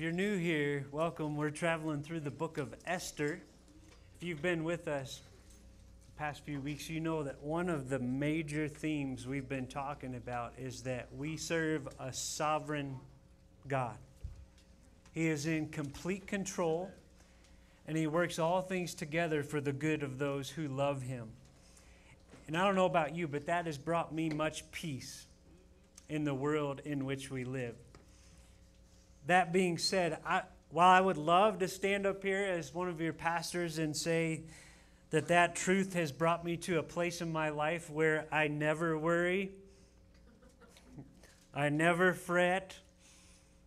If you're new here, welcome. We're traveling through the book of Esther. If you've been with us the past few weeks, you know that one of the major themes we've been talking about is that we serve a sovereign God. He is in complete control, and He works all things together for the good of those who love Him. And I don't know about you, but that has brought me much peace in the world in which we live. That being said, I, while I would love to stand up here as one of your pastors and say that that truth has brought me to a place in my life where I never worry, I never fret,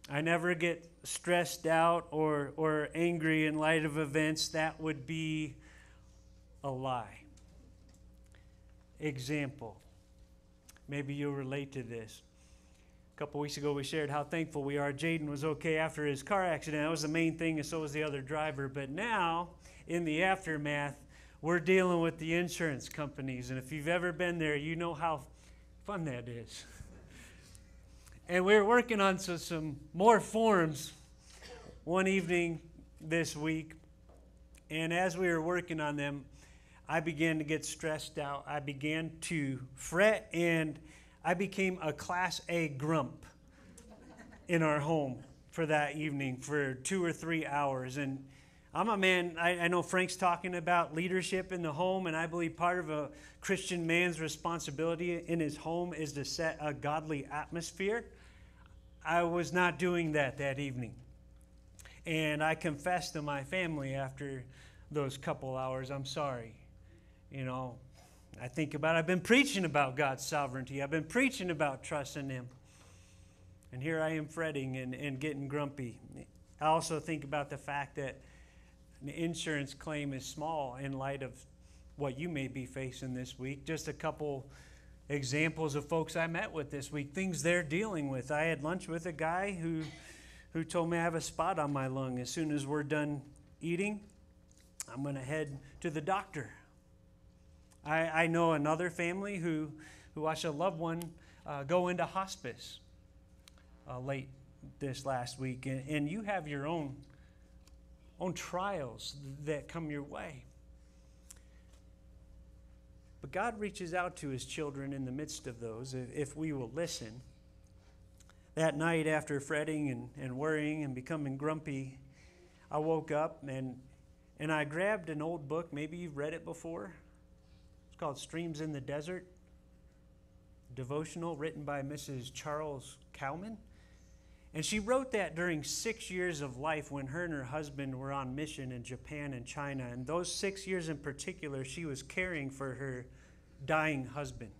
I never get stressed out or, or angry in light of events, that would be a lie. Example. Maybe you'll relate to this. Couple weeks ago, we shared how thankful we are. Jaden was okay after his car accident. That was the main thing, and so was the other driver. But now, in the aftermath, we're dealing with the insurance companies. And if you've ever been there, you know how fun that is. And we are working on some, some more forms one evening this week. And as we were working on them, I began to get stressed out. I began to fret and I became a Class A grump in our home for that evening for two or three hours. And I'm a man, I, I, know Frank's talking about leadership in the home, and I believe part of a Christian man's responsibility in his home is to set a godly atmosphere. I was not doing that that evening. And I confessed to my family after those couple hours, I'm sorry. You know, I think about I've been preaching about God's sovereignty. I've been preaching about trusting Him. And here I am fretting and, and getting grumpy. I also think about the fact that an insurance claim is small in light of what you may be facing this week. Just a couple examples of folks I met with this week, things they're dealing with. I had lunch with a guy who, who told me I have a spot on my lung. As soon as we're done eating, I'm going to head to the doctor. I, I know another family who, who watched a loved one uh, go into hospice uh, late this last week, and, and you have your own, own trials that come your way. But God reaches out to his children in the midst of those if, we will listen. That night, after fretting and, and worrying and becoming grumpy, I woke up and, and I grabbed an old book. Maybe you've read it before called Streams in the Desert, devotional written by Mrs. Charles Cowman. And she wrote that during six years of life when her and her husband were on mission in Japan and China. And those six years in particular, she was caring for her dying husband.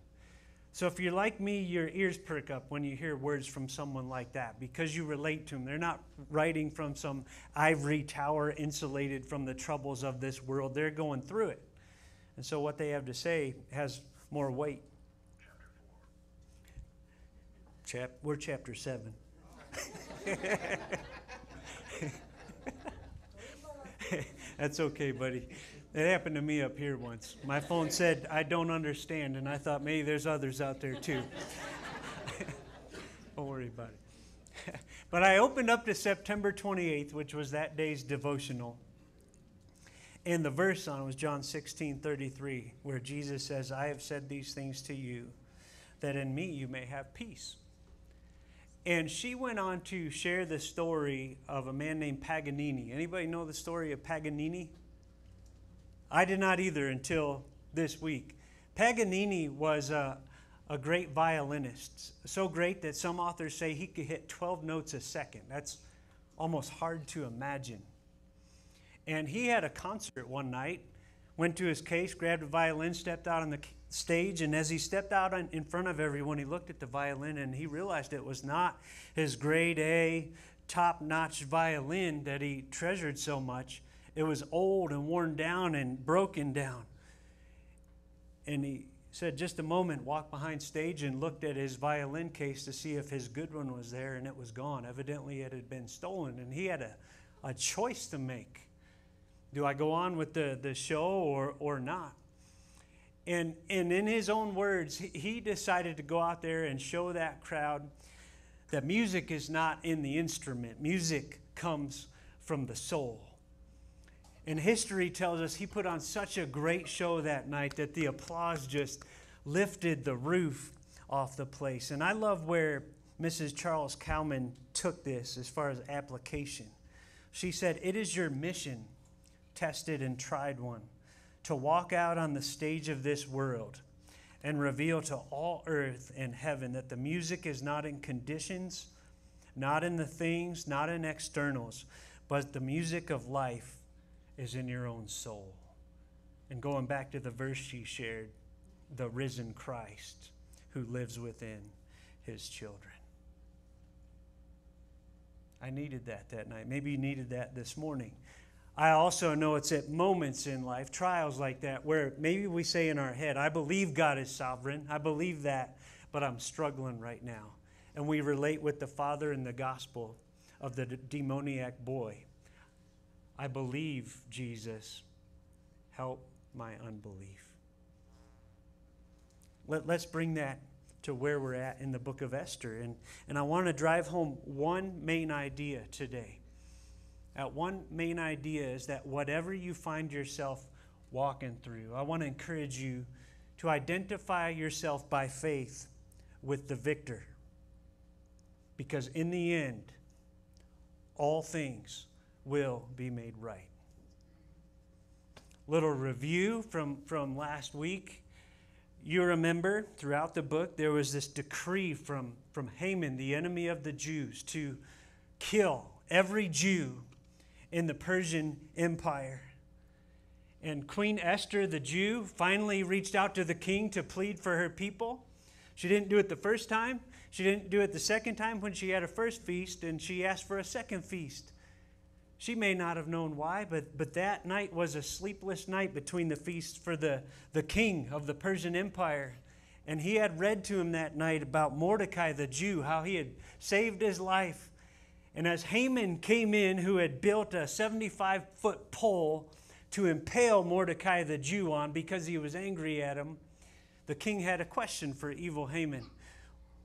So if you're like me, your ears perk up when you hear words from someone like that because you relate to them. They're not writing from some ivory tower insulated from the troubles of this world, they're going through it. And so what they have to say has more weight. Chap, we're chapter 7. That's okay, buddy. It happened to me up here once. My phone said, I don't understand, and I thought maybe there's others out there too. don't worry about it. but I opened up to September 28th, which was that day's devotional. And the verse on it was John 16 33, where Jesus says, I have said these things to you, that in me you may have peace. And she went on to share the story of a man named Paganini. Anybody know the story of Paganini? I did not either until this week. Paganini was a, a great violinist, so great that some authors say he could hit 12 notes a second. That's almost hard to imagine. And he had a concert one night, went to his case, grabbed a violin, stepped out on the stage, and as he stepped out in front of everyone, he looked at the violin and he realized it was not his grade A, top notch violin that he treasured so much. It was old and worn down and broken down. And he said, just a moment, walked behind stage and looked at his violin case to see if his good one was there, and it was gone. Evidently, it had been stolen, and he had a, a choice to make. Do I go on with the, the show or, or not? And, and in his own words, he decided to go out there and show that crowd that music is not in the instrument. Music comes from the soul. And history tells us he put on such a great show that night that the applause just lifted the roof off the place. And I love where Mrs. Charles Cowman took this as far as application. She said, It is your mission, tested and tried one, to walk out on the stage of this world and reveal to all earth and heaven that the music is not in conditions, not in the things, not in externals, but the music of life is in your own soul. And going back to the verse she shared, the risen Christ who lives within his children. I needed that that night. Maybe you needed that this morning. I also know it's at moments in life, trials like that, where maybe we say in our head, I believe God is sovereign. I believe that, but I'm struggling right now. And we relate with the father in the gospel of the demoniac boy. I believe, Jesus, help my unbelief. Let, us bring that to where we're at in the book of Esther. And, and I want to drive home one main idea today. That one main idea is that whatever you find yourself walking through, I want to encourage you to identify yourself by faith with the victor. Because in the end, all things will be made right. Little review from, from last week. You remember throughout the book, there was this decree from, from Haman, the enemy of the Jews, to kill every Jew in the Persian Empire. And Queen Esther, the Jew, finally reached out to the king to plead for her people. She didn't do it the first time. She didn't do it the second time when she had a first feast, and she asked for a second feast. She may not have known why, but, but that night was a sleepless night between the feasts for the, the king of the Persian Empire. And he had read to him that night about Mordecai the Jew, how he had saved his life and as Haman came in, who had built a 75 foot pole to impale Mordecai the Jew on because he was angry at him, the king had a question for evil Haman.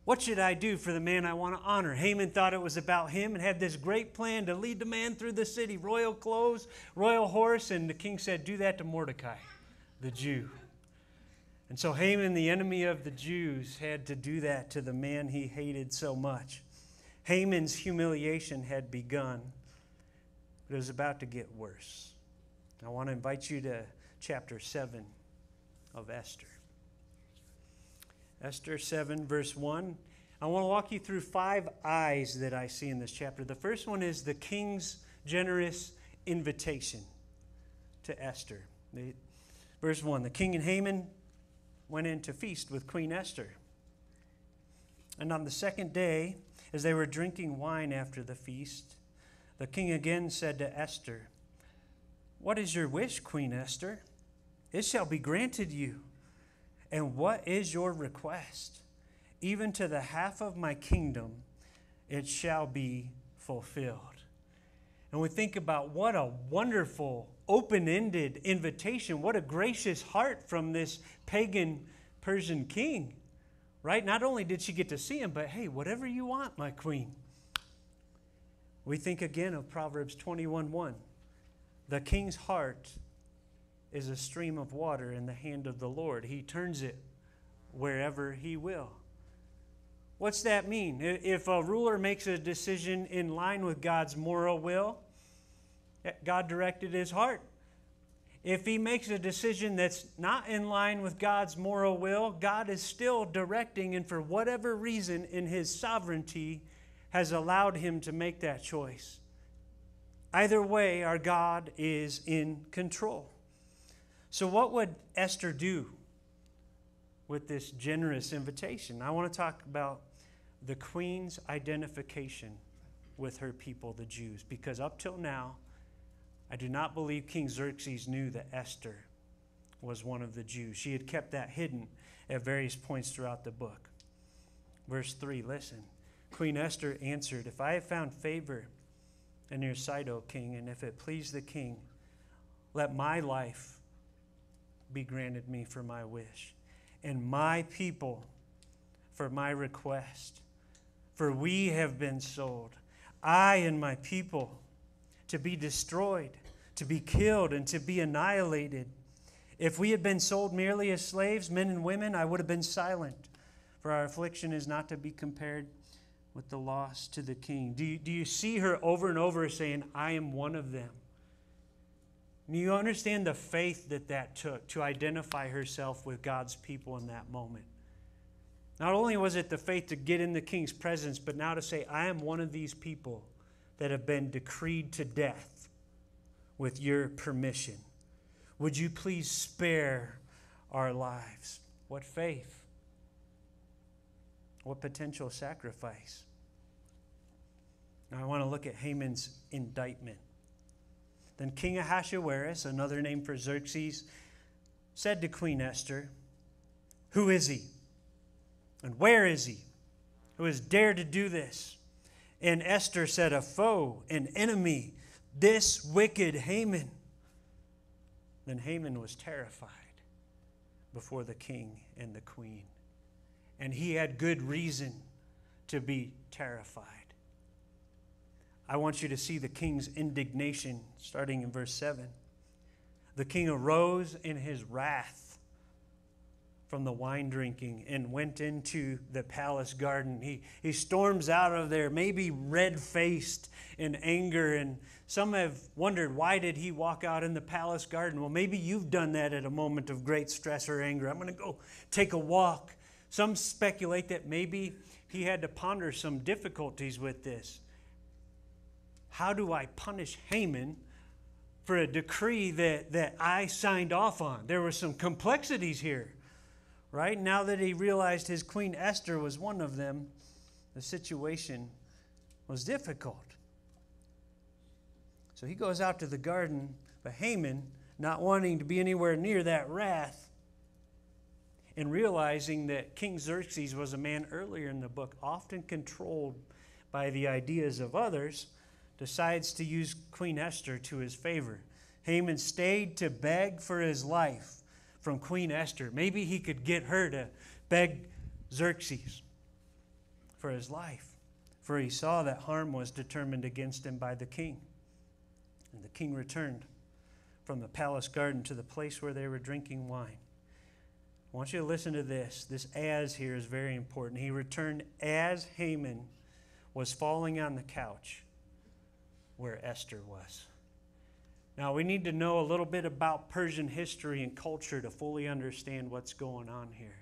What should I do for the man I want to honor? Haman thought it was about him and had this great plan to lead the man through the city royal clothes, royal horse. And the king said, Do that to Mordecai, the Jew. And so Haman, the enemy of the Jews, had to do that to the man he hated so much. Haman's humiliation had begun, but it was about to get worse. I want to invite you to chapter 7 of Esther. Esther 7, verse 1. I want to walk you through five I's that I see in this chapter. The first one is the king's generous invitation to Esther. The, verse 1 The king and Haman went in to feast with Queen Esther. And on the second day, as they were drinking wine after the feast, the king again said to Esther, What is your wish, Queen Esther? It shall be granted you. And what is your request? Even to the half of my kingdom, it shall be fulfilled. And we think about what a wonderful, open ended invitation. What a gracious heart from this pagan Persian king right? Not only did she get to see him, but hey, whatever you want, my queen. We think again of Proverbs 21 1. The king's heart is a stream of water in the hand of the Lord, he turns it wherever he will. What's that mean? If a ruler makes a decision in line with God's moral will, eh, God directed his heart if he makes a decision that's not in line with God's moral will, God is still directing, and for whatever reason in his sovereignty, has allowed him to make that choice. Either way, our God is in control. So, what would Esther do with this generous invitation? I want to talk about the queen's identification with her people, the Jews, because up till now, I do not believe King Xerxes knew that Esther was one of the Jews. She had kept that hidden at various points throughout the book. Verse 3 listen. Queen Esther answered, If I have found favor in your sight, O king, and if it please the king, let my life be granted me for my wish, and my people for my request. For we have been sold, I and my people to be destroyed, to be killed, and to be annihilated. If we had been sold merely as slaves, men and women, I would have been silent, for our affliction is not to be compared with the loss to the king. Do you, do you see her over and over saying, I am one of them? Do you understand the faith that that took to identify herself with God's people in that moment? Not only was it the faith to get in the king's presence, but now to say, I am one of these people that have been decreed to death with your permission. Would you please spare our lives? What faith? What potential sacrifice? Now I want to look at Haman's indictment. Then King Ahasuerus, another name for Xerxes, said to Queen Esther, Who is he? And where is he who has dared to do this? And Esther said, A foe, an enemy, this wicked Haman. Then Haman was terrified before the king and the queen. And he had good reason to be terrified. I want you to see the king's indignation starting in verse 7. The king arose in his wrath from the wine drinking and went into the palace garden. He, he storms out of there, maybe red faced in anger. And some have wondered, why did he walk out in the palace garden? Well, maybe you've done that at a moment of great stress or anger. I'm going to go take a walk. Some speculate that maybe he had to ponder some difficulties with this. How do I punish Haman? For a decree that, that I signed off on. There were some complexities here right? Now that he realized his Queen Esther was one of them, the situation was difficult. So he goes out to the garden, but Haman, not wanting to be anywhere near that wrath, and realizing that King Xerxes was a man earlier in the book, often controlled by the ideas of others, decides to use Queen Esther to his favor. Haman stayed to beg for his life from Queen Esther. Maybe he could get her to beg Xerxes for his life, for he saw that harm was determined against him by the king. And the king returned from the palace garden to the place where they were drinking wine. I want you to listen to this. This as here is very important. He returned as Haman was falling on the couch where Esther was. Now, we need to know a little bit about Persian history and culture to fully understand what's going on here.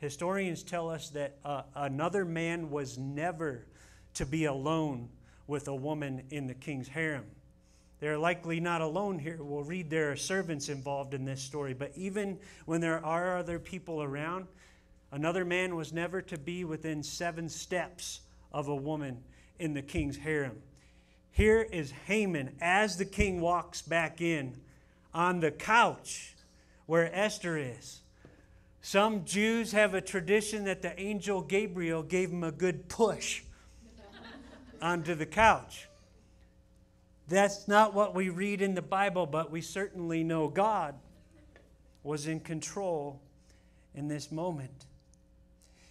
Historians tell us that uh, another man was never to be alone with a woman in the king's harem. They're likely not alone here. We'll read there are servants involved in this story. But even when there are other people around, another man was never to be within seven steps of a woman in the king's harem. Here is Haman as the king walks back in on the couch where Esther is. Some Jews have a tradition that the angel Gabriel gave him a good push onto the couch. That's not what we read in the Bible, but we certainly know God was in control in this moment.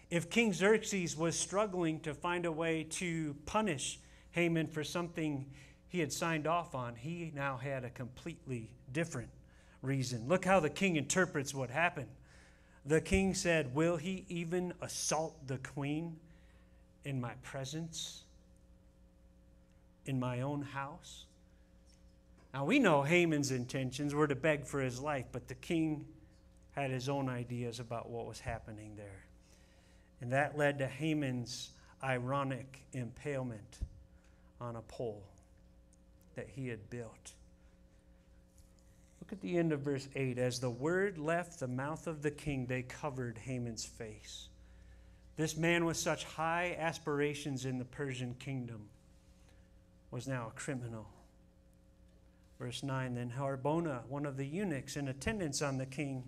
If King Xerxes was struggling to find a way to punish Haman for something he had signed off on, he now had a completely different reason. Look how the king interprets what happened. The king said, Will he even assault the queen in my presence, in my own house? Now we know Haman's intentions were to beg for his life, but the king had his own ideas about what was happening there. And that led to Haman's ironic impalement on a pole that he had built. Look at the end of verse 8. As the word left the mouth of the king, they covered Haman's face. This man with such high aspirations in the Persian kingdom was now a criminal. Verse 9 Then Harbona, one of the eunuchs in attendance on the king,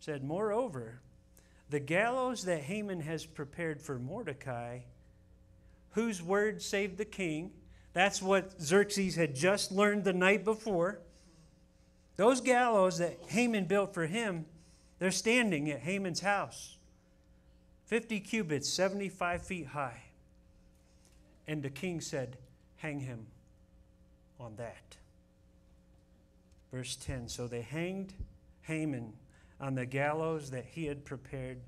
said, Moreover, the gallows that Haman has prepared for Mordecai whose word saved the king. That's what Xerxes had just learned the night before. Those gallows that Haman built for him, they're standing at Haman's house. 50 cubits, 75 feet high. And the king said, Hang him on that. Verse 10 So they hanged Haman on the gallows that he had prepared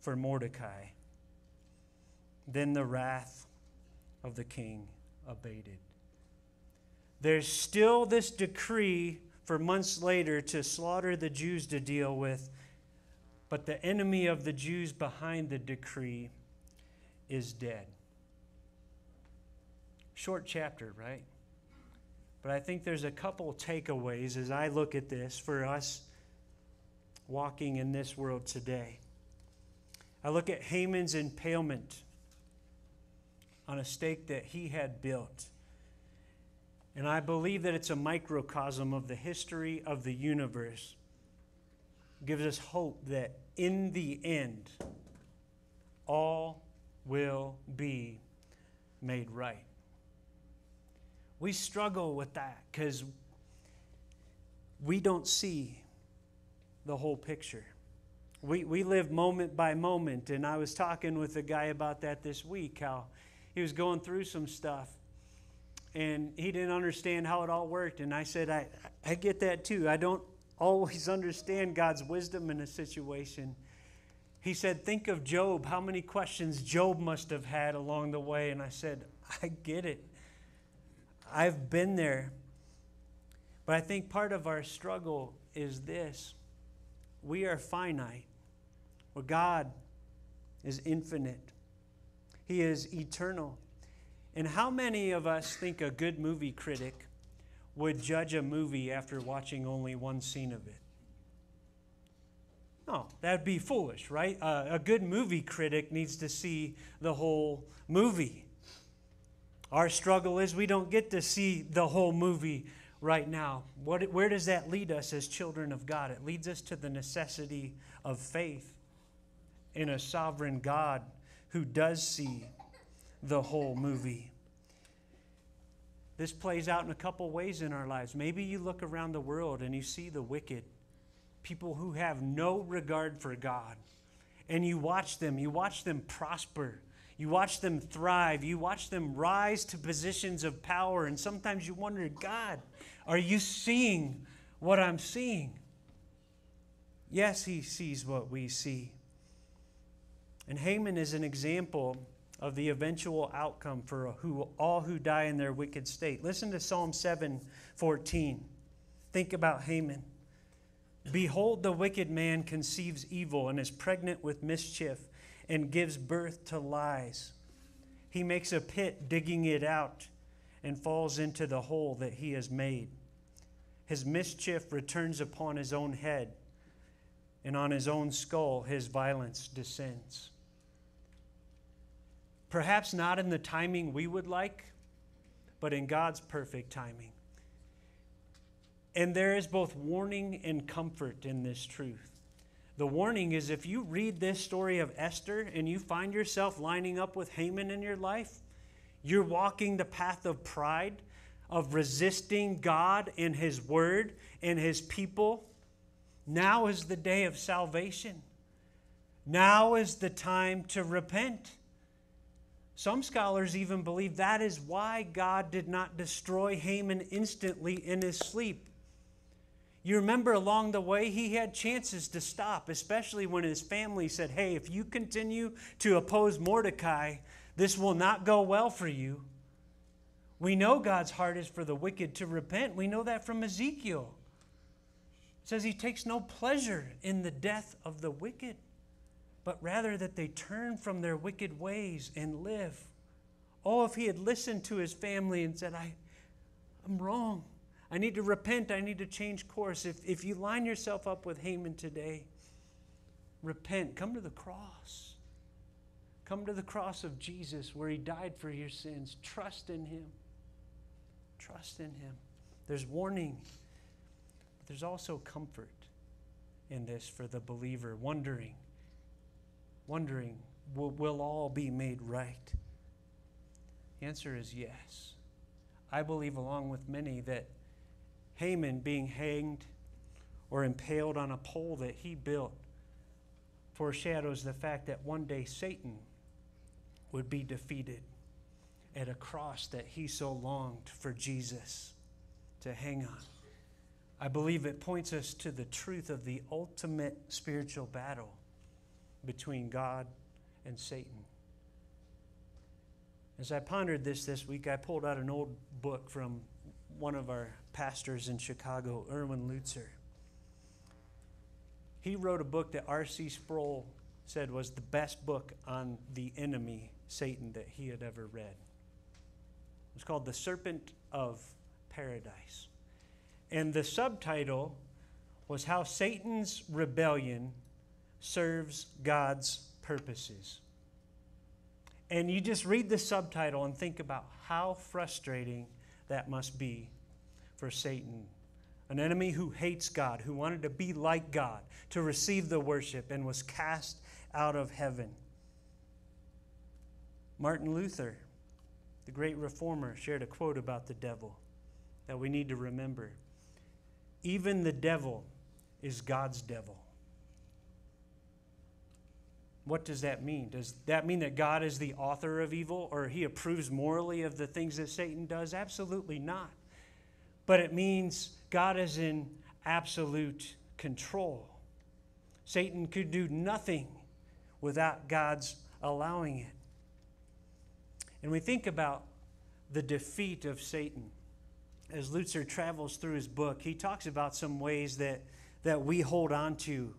for Mordecai. Then the wrath of the king abated. There's still this decree for months later to slaughter the Jews to deal with, but the enemy of the Jews behind the decree is dead. Short chapter, right? But I think there's a couple takeaways as I look at this for us walking in this world today. I look at Haman's impalement on a stake that he had built. And I believe that it's a microcosm of the history of the universe. It gives us hope that in the end, all will be made right. We struggle with that because we don't see the whole picture. We, we live moment by moment, and I was talking with a guy about that this week, how he was going through some stuff and he didn't understand how it all worked. And I said, I, I get that too. I don't always understand God's wisdom in a situation. He said, Think of Job, how many questions Job must have had along the way. And I said, I get it. I've been there. But I think part of our struggle is this we are finite, where God is infinite, He is eternal. And how many of us think a good movie critic would judge a movie after watching only one scene of it? No, that'd be foolish, right? Uh, a good movie critic needs to see the whole movie. Our struggle is we don't get to see the whole movie right now. What, where does that lead us as children of God? It leads us to the necessity of faith in a sovereign God who does see the whole movie. This plays out in a couple ways in our lives. Maybe you look around the world and you see the wicked, people who have no regard for God, and you watch them, you watch them prosper. You watch them thrive. You watch them rise to positions of power. And sometimes you wonder, God, are you seeing what I'm seeing? Yes, he sees what we see. And Haman is an example of the eventual outcome for who, all who die in their wicked state. Listen to Psalm 7 14. Think about Haman. Behold, the wicked man conceives evil and is pregnant with mischief and gives birth to lies. He makes a pit, digging it out, and falls into the hole that he has made. His mischief returns upon his own head, and on his own skull his violence descends. Perhaps not in the timing we would like, but in God's perfect timing. And there is both warning and comfort in this truth. The warning is if you read this story of Esther and you find yourself lining up with Haman in your life, you're walking the path of pride, of resisting God and His Word and His people. Now is the day of salvation. Now is the time to repent. Some scholars even believe that is why God did not destroy Haman instantly in his sleep. You remember along the way, he had chances to stop, especially when his family said, Hey, if you continue to oppose Mordecai, this will not go well for you. We know God's heart is for the wicked to repent. We know that from Ezekiel. It says he takes no pleasure in the death of the wicked but rather that they turn from their wicked ways and live. Oh, if he had listened to his family and said, I, I'm wrong. I need to repent. I need to change course. If, if you line yourself up with Haman today, repent. Come to the cross. Come to the cross of Jesus where he died for your sins. Trust in him. Trust in him. There's warning, but there's also comfort in this for the believer, wondering wondering, will, will all be made right? The answer is yes. I believe, along with many, that Haman being hanged or impaled on a pole that he built foreshadows the fact that one day Satan would be defeated at a cross that he so longed for Jesus. to hang on. I believe it points us to the truth of the ultimate spiritual battle between God and Satan. As I pondered this this week, I pulled out an old book from one of our pastors in Chicago, Erwin Lutzer. He wrote a book that R.C. Sproul said was the best book on the enemy, Satan, that he had ever read. It was called The Serpent of Paradise. And the subtitle was How Satan's Rebellion Serves God's Purposes. And you just read the subtitle and think about how frustrating that must be for Satan. An enemy who hates God, who wanted to be like God, to receive the worship, and was cast out of heaven. Martin Luther, the great reformer, shared a quote about the devil that we need to remember. Even the devil is God's devil. What does that mean? Does that mean that God is the author of evil or he approves morally of the things that Satan does? Absolutely not. But it means God is in absolute control. Satan could do nothing without God's allowing it. And we think about the defeat of Satan. As Lutzer travels through his book, he talks about some ways that, that we hold on to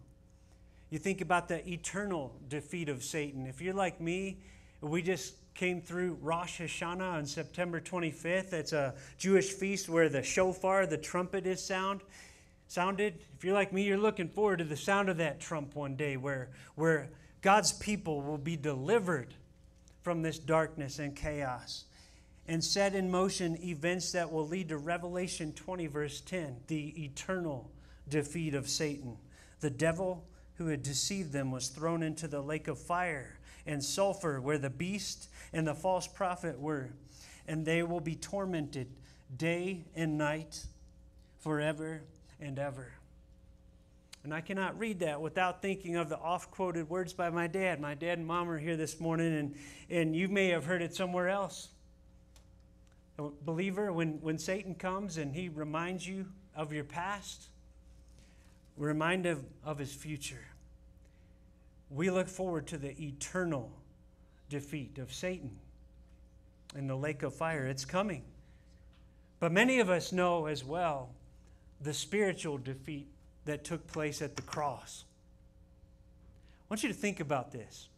you think about the eternal defeat of Satan. If you're like me, we just came through Rosh Hashanah on September 25th. It's a Jewish feast where the shofar, the trumpet, is sound sounded. If you're like me, you're looking forward to the sound of that trump one day where, where God's people will be delivered from this darkness and chaos and set in motion events that will lead to Revelation 20, verse 10, the eternal defeat of Satan. The devil who had deceived them was thrown into the lake of fire and sulfur where the beast and the false prophet were, and they will be tormented day and night forever and ever. And I cannot read that without thinking of the oft quoted words by my dad. My dad and mom are here this morning, and, and you may have heard it somewhere else. A believer, when, when Satan comes and he reminds you of your past, remind of, of his future. We look forward to the eternal defeat of Satan in the lake of fire. It's coming. But many of us know as well the spiritual defeat that took place at the cross. I want you to think about this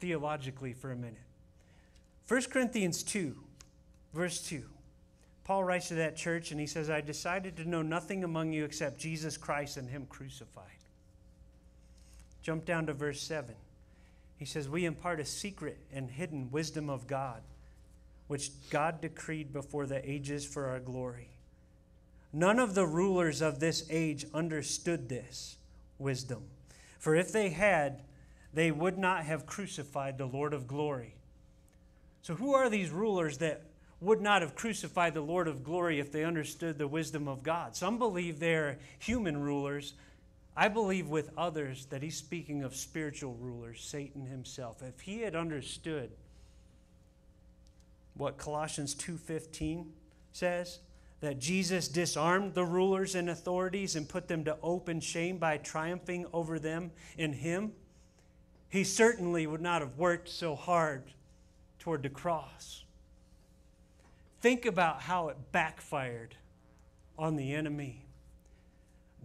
theologically for a minute. 1 Corinthians 2, verse 2. Paul writes to that church and he says, I decided to know nothing among you except Jesus Christ and Him crucified. Jump down to verse 7. He says, We impart a secret and hidden wisdom of God, which God decreed before the ages for our glory. None of the rulers of this age understood this wisdom. For if they had, they would not have crucified the Lord of glory. So, who are these rulers that would not have crucified the Lord of glory if they understood the wisdom of God. Some believe they're human rulers. I believe with others that he's speaking of spiritual rulers, Satan himself. If he had understood what Colossians 2:15 says, that Jesus disarmed the rulers and authorities and put them to open shame by triumphing over them in him, he certainly would not have worked so hard toward the cross. Think about how it backfired on the enemy.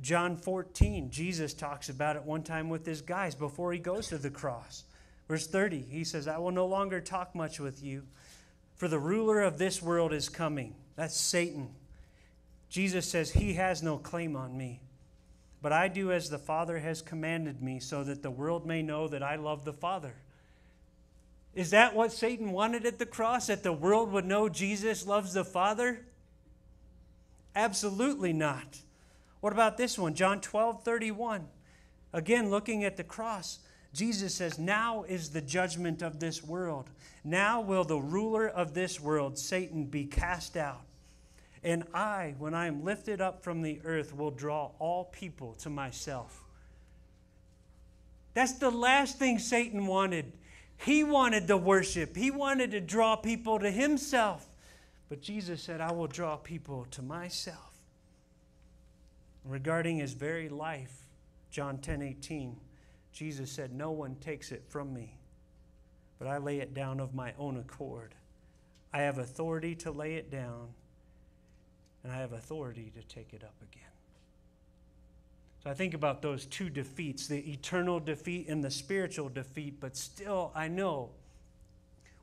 John 14, Jesus talks about it one time with his guys before he goes to the cross. Verse 30, he says, I will no longer talk much with you, for the ruler of this world is coming. That's Satan. Jesus says, He has no claim on me, but I do as the Father has commanded me, so that the world may know that I love the Father. Is that what Satan wanted at the cross? That the world would know Jesus loves the Father? Absolutely not. What about this one? John 12 31. Again, looking at the cross, Jesus says, Now is the judgment of this world. Now will the ruler of this world, Satan, be cast out. And I, when I am lifted up from the earth, will draw all people to myself. That's the last thing Satan wanted he wanted the worship, he wanted to draw people to himself. But Jesus said, I will draw people to myself. Regarding his very life, John 10 18, Jesus said, No one takes it from me, but I lay it down of my own accord. I have authority to lay it down, and I have authority to take it up again. So I think about those two defeats the eternal defeat and the spiritual defeat, but still, I know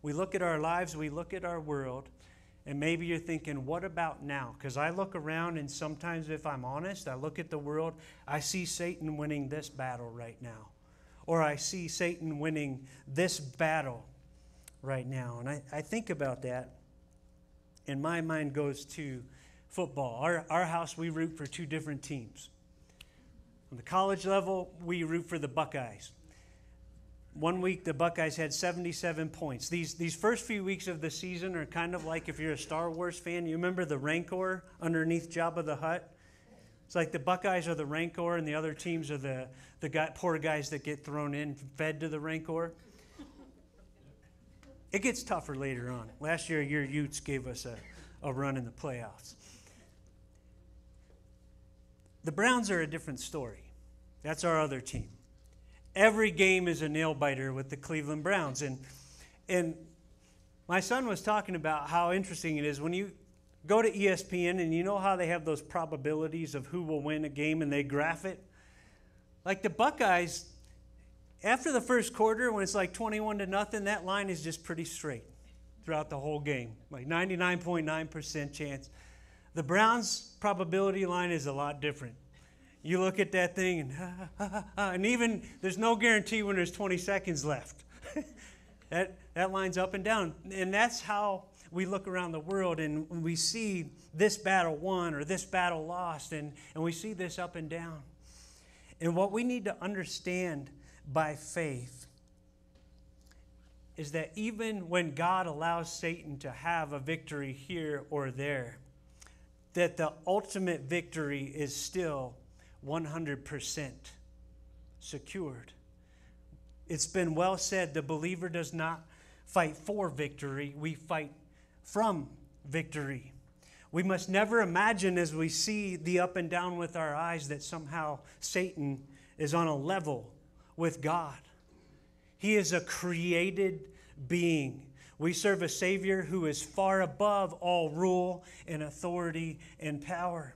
we look at our lives, we look at our world, and maybe you're thinking, what about now? Because I look around, and sometimes, if I'm honest, I look at the world, I see Satan winning this battle right now. Or I see Satan winning this battle right now. And I, I think about that, and my mind goes to football. Our, our house, we root for two different teams. On the college level, we root for the Buckeyes. One week, the Buckeyes had 77 points. These, these first few weeks of the season are kind of like if you're a Star Wars fan, you remember the Rancor underneath Jabba the Hutt? It's like the Buckeyes are the Rancor, and the other teams are the, the guy, poor guys that get thrown in, fed to the Rancor. It gets tougher later on. Last year, your Utes gave us a, a run in the playoffs. The Browns are a different story. That's our other team. Every game is a nail biter with the Cleveland Browns. And, and my son was talking about how interesting it is when you go to ESPN and you know how they have those probabilities of who will win a game and they graph it. Like the Buckeyes, after the first quarter, when it's like 21 to nothing, that line is just pretty straight throughout the whole game, like 99.9% chance. The Browns' probability line is a lot different. You look at that thing, and, and even there's no guarantee when there's 20 seconds left. that, that line's up and down. And that's how we look around the world and we see this battle won or this battle lost, and, and we see this up and down. And what we need to understand by faith is that even when God allows Satan to have a victory here or there, that the ultimate victory is still 100% secured. It's been well said the believer does not fight for victory, we fight from victory. We must never imagine as we see the up and down with our eyes that somehow Satan is on a level with God. He is a created being. We serve a Savior who is far above all rule and authority and power.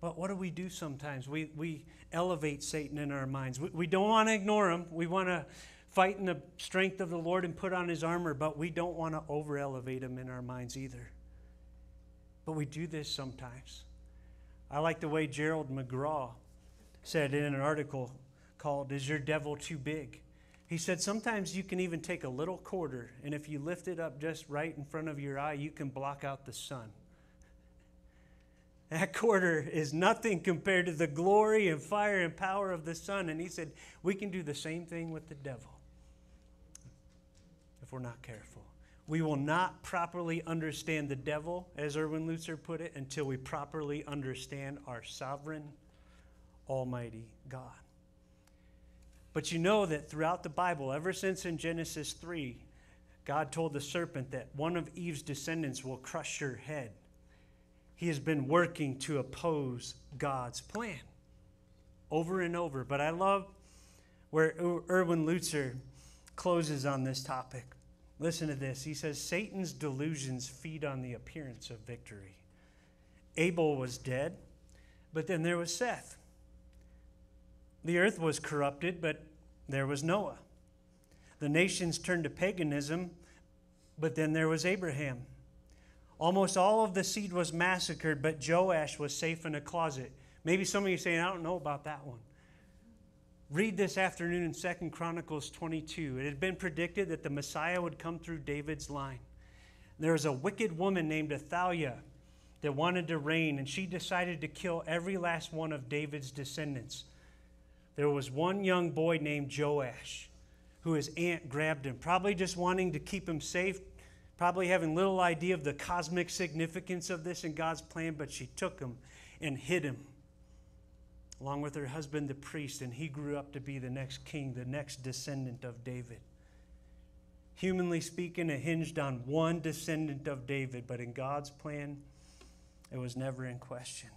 But what do we do sometimes? We, we elevate Satan in our minds. We, we don't want to ignore him. We want to fight in the strength of the Lord and put on his armor, but we don't want to over elevate him in our minds either. But we do this sometimes. I like the way Gerald McGraw said in an article called Is Your Devil Too Big? He said sometimes you can even take a little quarter, and if you lift it up just right in front of your eye, you can block out the sun. That quarter is nothing compared to the glory and fire and power of the sun. And he said, we can do the same thing with the devil if we're not careful. We will not properly understand the devil, as Erwin Lutzer put it, until we properly understand our sovereign, almighty God. But you know that throughout the Bible, ever since in Genesis 3, God told the serpent that one of Eve's descendants will crush your head he has been working to oppose God's plan over and over. But I love where Erwin Lutzer closes on this topic. Listen to this. He says Satan's delusions feed on the appearance of victory. Abel was dead, but then there was Seth. The earth was corrupted, but there was Noah. The nations turned to paganism, but then there was Abraham. Almost all of the seed was massacred, but Joash was safe in a closet. Maybe some of you saying, I don't know about that one. Read this afternoon in Second Chronicles 22. It had been predicted that the Messiah would come through David's line. There was a wicked woman named Athaliah that wanted to reign, and she decided to kill every last one of David's descendants. There was one young boy named Joash who his aunt grabbed him, probably just wanting to keep him safe, probably having little idea of the cosmic significance of this in God's plan, but she took him and hid him along with her husband, the priest, and he grew up to be the next king, the next descendant of David. Humanly speaking, it hinged on one descendant of David, but in God's plan, it was never in question.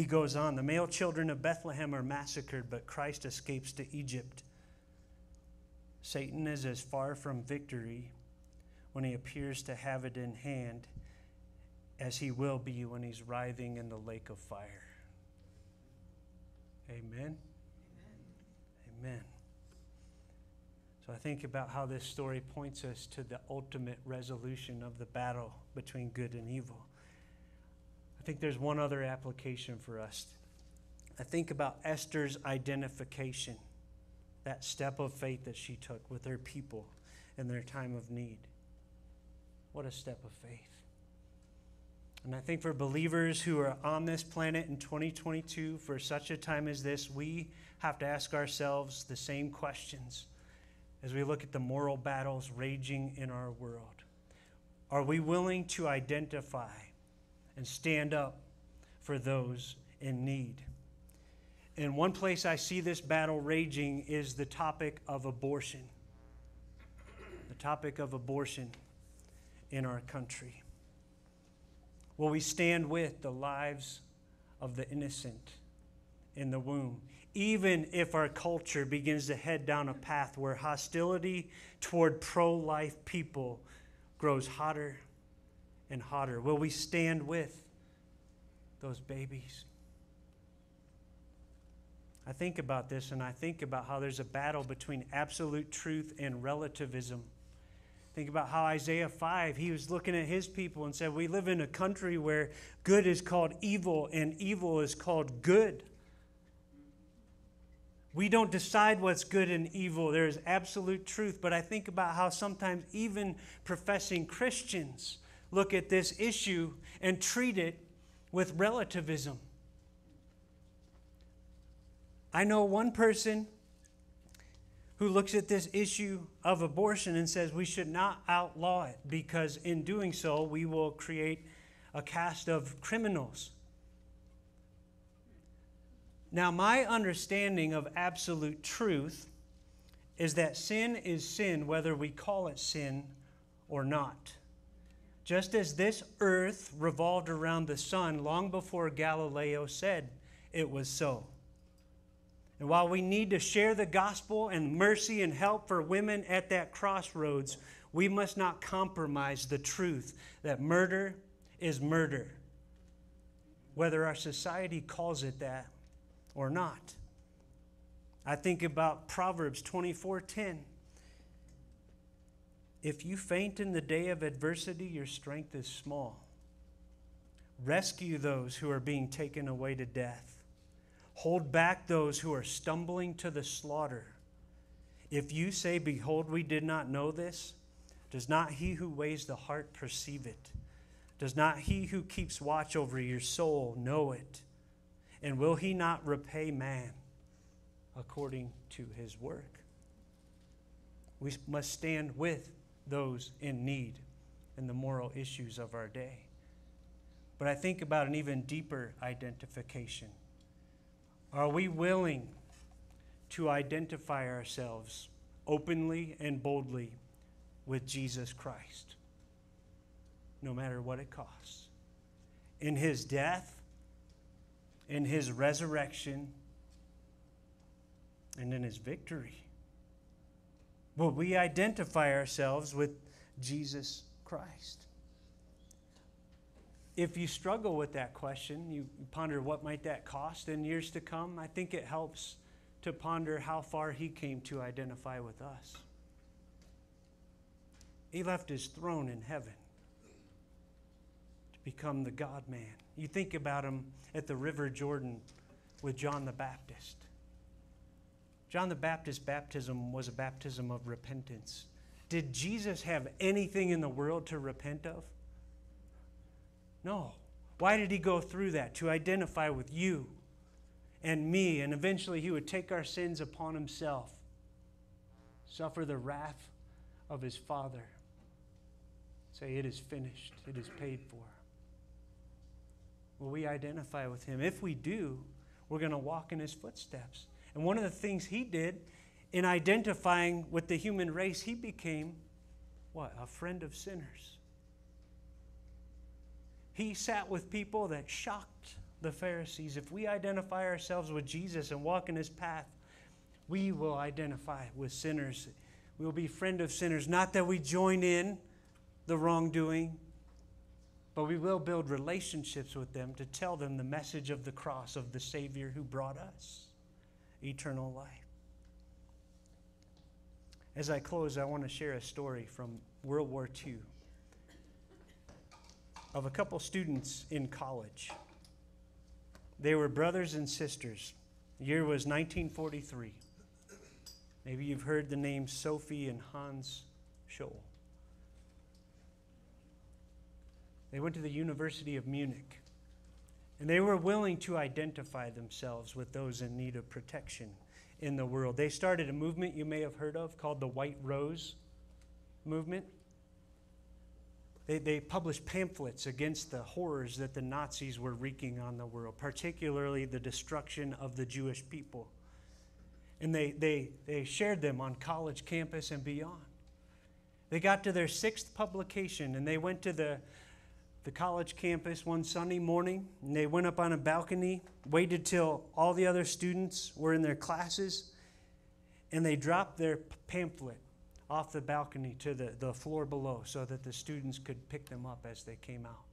He goes on The male children of Bethlehem are massacred, but Christ escapes to Egypt. Satan is as far from victory when he appears to have it in hand as he will be when he's writhing in the lake of fire. Amen. Amen. Amen. So I think about how this story points us to the ultimate resolution of the battle between good and evil. I think there's one other application for us. I think about Esther's identification, that step of faith that she took with her people in their time of need. What a step of faith. And I think for believers who are on this planet in 2022, for such a time as this, we have to ask ourselves the same questions as we look at the moral battles raging in our world. Are we willing to identify and stand up for those in need? And one place I see this battle raging is the topic of abortion. The topic of abortion in our country. Will we stand with the lives of the innocent in the womb? Even if our culture begins to head down a path where hostility toward pro life people grows hotter and hotter, will we stand with those babies? I think about this and I think about how there's a battle between absolute truth and relativism. Think about how Isaiah 5, he was looking at his people and said, We live in a country where good is called evil and evil is called good. We don't decide what's good and evil. There is absolute truth. But I think about how sometimes even professing Christians look at this issue and treat it with relativism. I know one person who looks at this issue of abortion and says we should not outlaw it because in doing so we will create a cast of criminals. Now, my understanding of absolute truth is that sin is sin whether we call it sin or not. Just as this earth revolved around the sun long before Galileo said it was so. And while we need to share the gospel and mercy and help for women at that crossroads, we must not compromise the truth that murder is murder, whether our society calls it that or not. I think about Proverbs 24:10. If you faint in the day of adversity, your strength is small. Rescue those who are being taken away to death. Hold back those who are stumbling to the slaughter. If you say, Behold, we did not know this, does not he who weighs the heart perceive it? Does not he who keeps watch over your soul know it? And will he not repay man according to his work? We must stand with those in need and the moral issues of our day. But I think about an even deeper identification are we willing to identify ourselves openly and boldly with Jesus Christ, no matter what it costs? In his death, in his resurrection, and in his victory. Will we identify ourselves with Jesus Christ? if you struggle with that question, you ponder what might that cost in years to come, I think it helps to ponder how far he came to identify with us. He left his throne in heaven to become the God man. You think about him at the River Jordan with John the Baptist. John the Baptist's baptism was a baptism of repentance. Did Jesus have anything in the world to repent of? No. Why did he go through that? To identify with you and me, and eventually he would take our sins upon himself, suffer the wrath of his Father. Say, It is finished, it is paid for. Will we identify with him? If we do, we're going to walk in his footsteps. And one of the things he did in identifying with the human race, he became what? A friend of sinners. He sat with people that shocked the Pharisees. If we identify ourselves with Jesus and walk in his path, we will identify with sinners. We will be friend of sinners. Not that we join in the wrongdoing, but we will build relationships with them to tell them the message of the cross of the Savior who brought us eternal life. As I close, I want to share a story from World War II of a couple students in college. They were brothers and sisters. The year was 1943. Maybe you've heard the names Sophie and Hans Scholl. They went to the University of Munich, and they were willing to identify themselves with those in need of protection in the world. They started a movement you may have heard of called the White Rose Movement. They, they published pamphlets against the horrors that the Nazis were wreaking on the world, particularly the destruction of the Jewish people. And they, they, they shared them on college campus and beyond. They got to their sixth publication and they went to the, the college campus one Sunday morning and they went up on a balcony, waited till all the other students were in their classes, and they dropped their pamphlet off the balcony to the, the floor below so that the students could pick them up as they came out.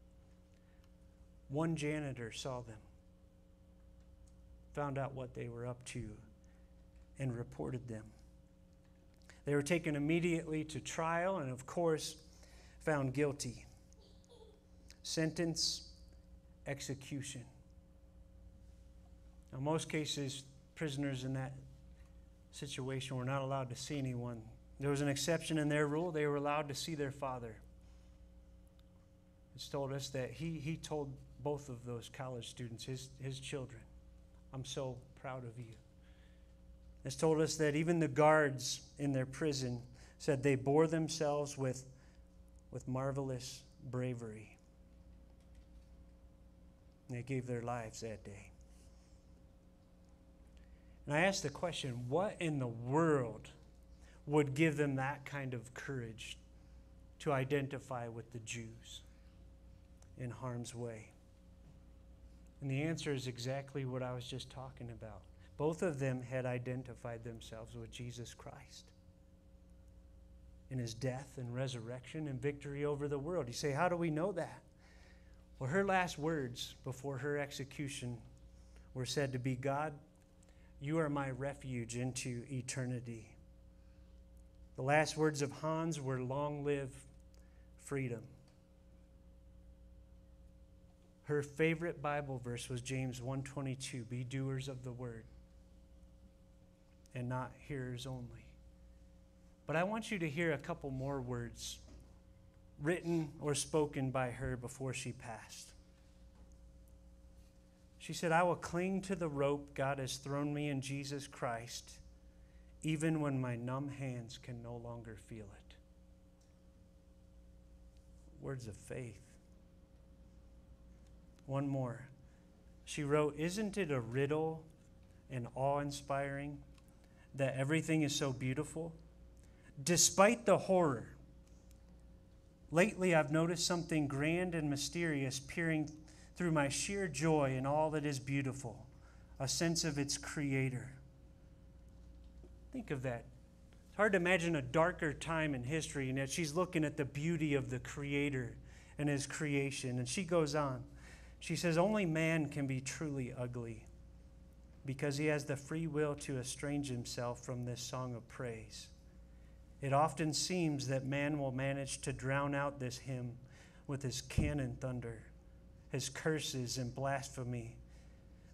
One janitor saw them, found out what they were up to, and reported them. They were taken immediately to trial and, of course, found guilty. Sentence, execution. Now, most cases, prisoners in that situation were not allowed to see anyone there was an exception in their rule. They were allowed to see their father. It's told us that he, he told both of those college students, his, his children, I'm so proud of you. It's told us that even the guards in their prison said they bore themselves with, with marvelous bravery. They gave their lives that day. And I asked the question what in the world would give them that kind of courage to identify with the Jews in harm's way? And the answer is exactly what I was just talking about. Both of them had identified themselves with Jesus Christ in his death and resurrection and victory over the world. You say, How do we know that? Well, her last words before her execution were said to be God, you are my refuge into eternity. The last words of Hans were long live freedom. Her favorite Bible verse was James 122, be doers of the word and not hearers only. But I want you to hear a couple more words written or spoken by her before she passed. She said, I will cling to the rope God has thrown me in Jesus Christ even when my numb hands can no longer feel it. Words of faith. One more. She wrote, Isn't it a riddle and awe inspiring that everything is so beautiful? Despite the horror, lately I've noticed something grand and mysterious peering through my sheer joy in all that is beautiful, a sense of its creator. Think of that. It's hard to imagine a darker time in history, and yet she's looking at the beauty of the Creator and His creation. And she goes on. She says, Only man can be truly ugly because he has the free will to estrange himself from this song of praise. It often seems that man will manage to drown out this hymn with his cannon thunder, his curses and blasphemy.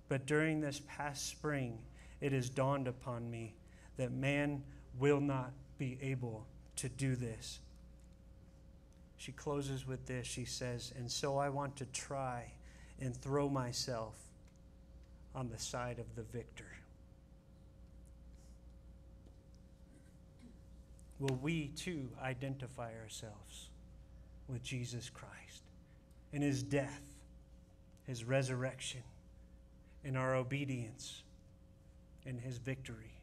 But during this past spring, it has dawned upon me that man will not be able to do this. She closes with this. She says, And so I want to try and throw myself on the side of the victor. Will we too identify ourselves with Jesus Christ in his death, his resurrection, in our obedience, in his victory?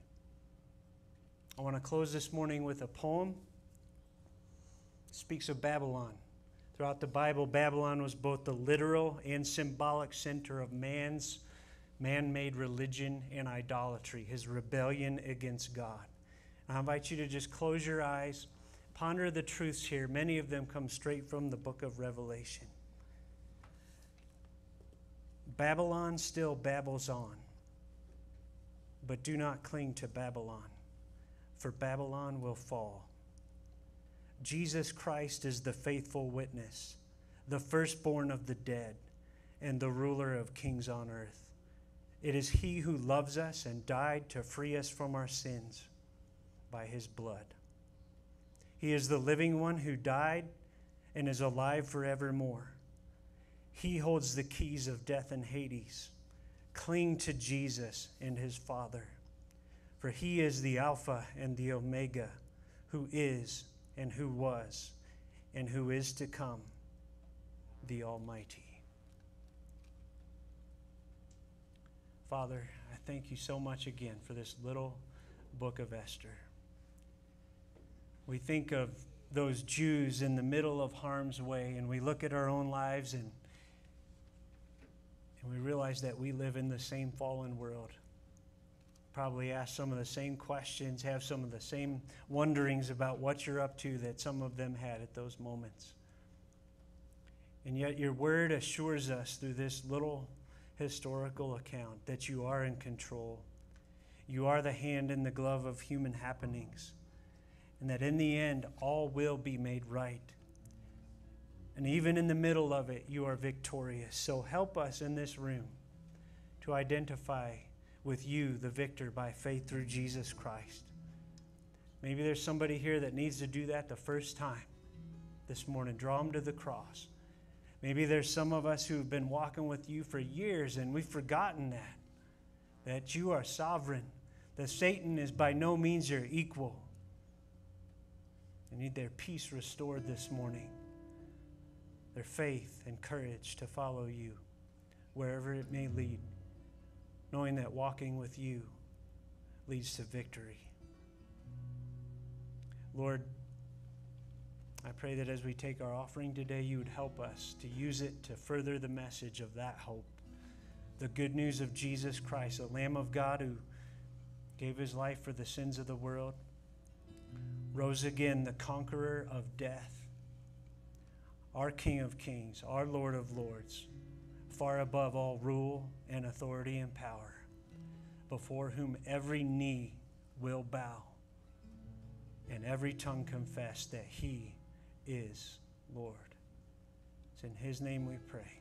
I want to close this morning with a poem. It speaks of Babylon. Throughout the Bible, Babylon was both the literal and symbolic center of man's man made religion and idolatry, his rebellion against God. I invite you to just close your eyes, ponder the truths here. Many of them come straight from the book of Revelation. Babylon still babbles on, but do not cling to Babylon, for Babylon will fall. Jesus Christ is the faithful witness, the firstborn of the dead, and the ruler of kings on earth. It is He who loves us and died to free us from our sins by His blood. He is the living one who died and is alive forevermore. He holds the keys of death and Hades. Cling to Jesus and His Father, for He is the Alpha and the Omega, who is and who was and who is to come, the Almighty. Father, I thank you so much again for this little book of Esther. We think of those Jews in the middle of harm's way, and we look at our own lives and, and we realize that we live in the same fallen world. Probably ask some of the same questions, have some of the same wonderings about what you're up to that some of them had at those moments. And yet, your word assures us through this little historical account that you are in control. You are the hand in the glove of human happenings. And that in the end, all will be made right. And even in the middle of it, you are victorious. So help us in this room to identify with you, the victor, by faith through Jesus Christ. Maybe there's somebody here that needs to do that the first time this morning. Draw them to the cross. Maybe there's some of us who've been walking with you for years and we've forgotten that. That you are sovereign, that Satan is by no means your equal. They need their peace restored this morning, their faith and courage to follow you wherever it may lead, knowing that walking with you leads to victory. Lord, I pray that as we take our offering today, you would help us to use it to further the message of that hope. The good news of Jesus Christ, a Lamb of God who gave his life for the sins of the world, rose again, the conqueror of death, our King of kings, our Lord of lords, far above all rule and authority and power, before whom every knee will bow and every tongue confess that he is Lord. It's in His name we pray.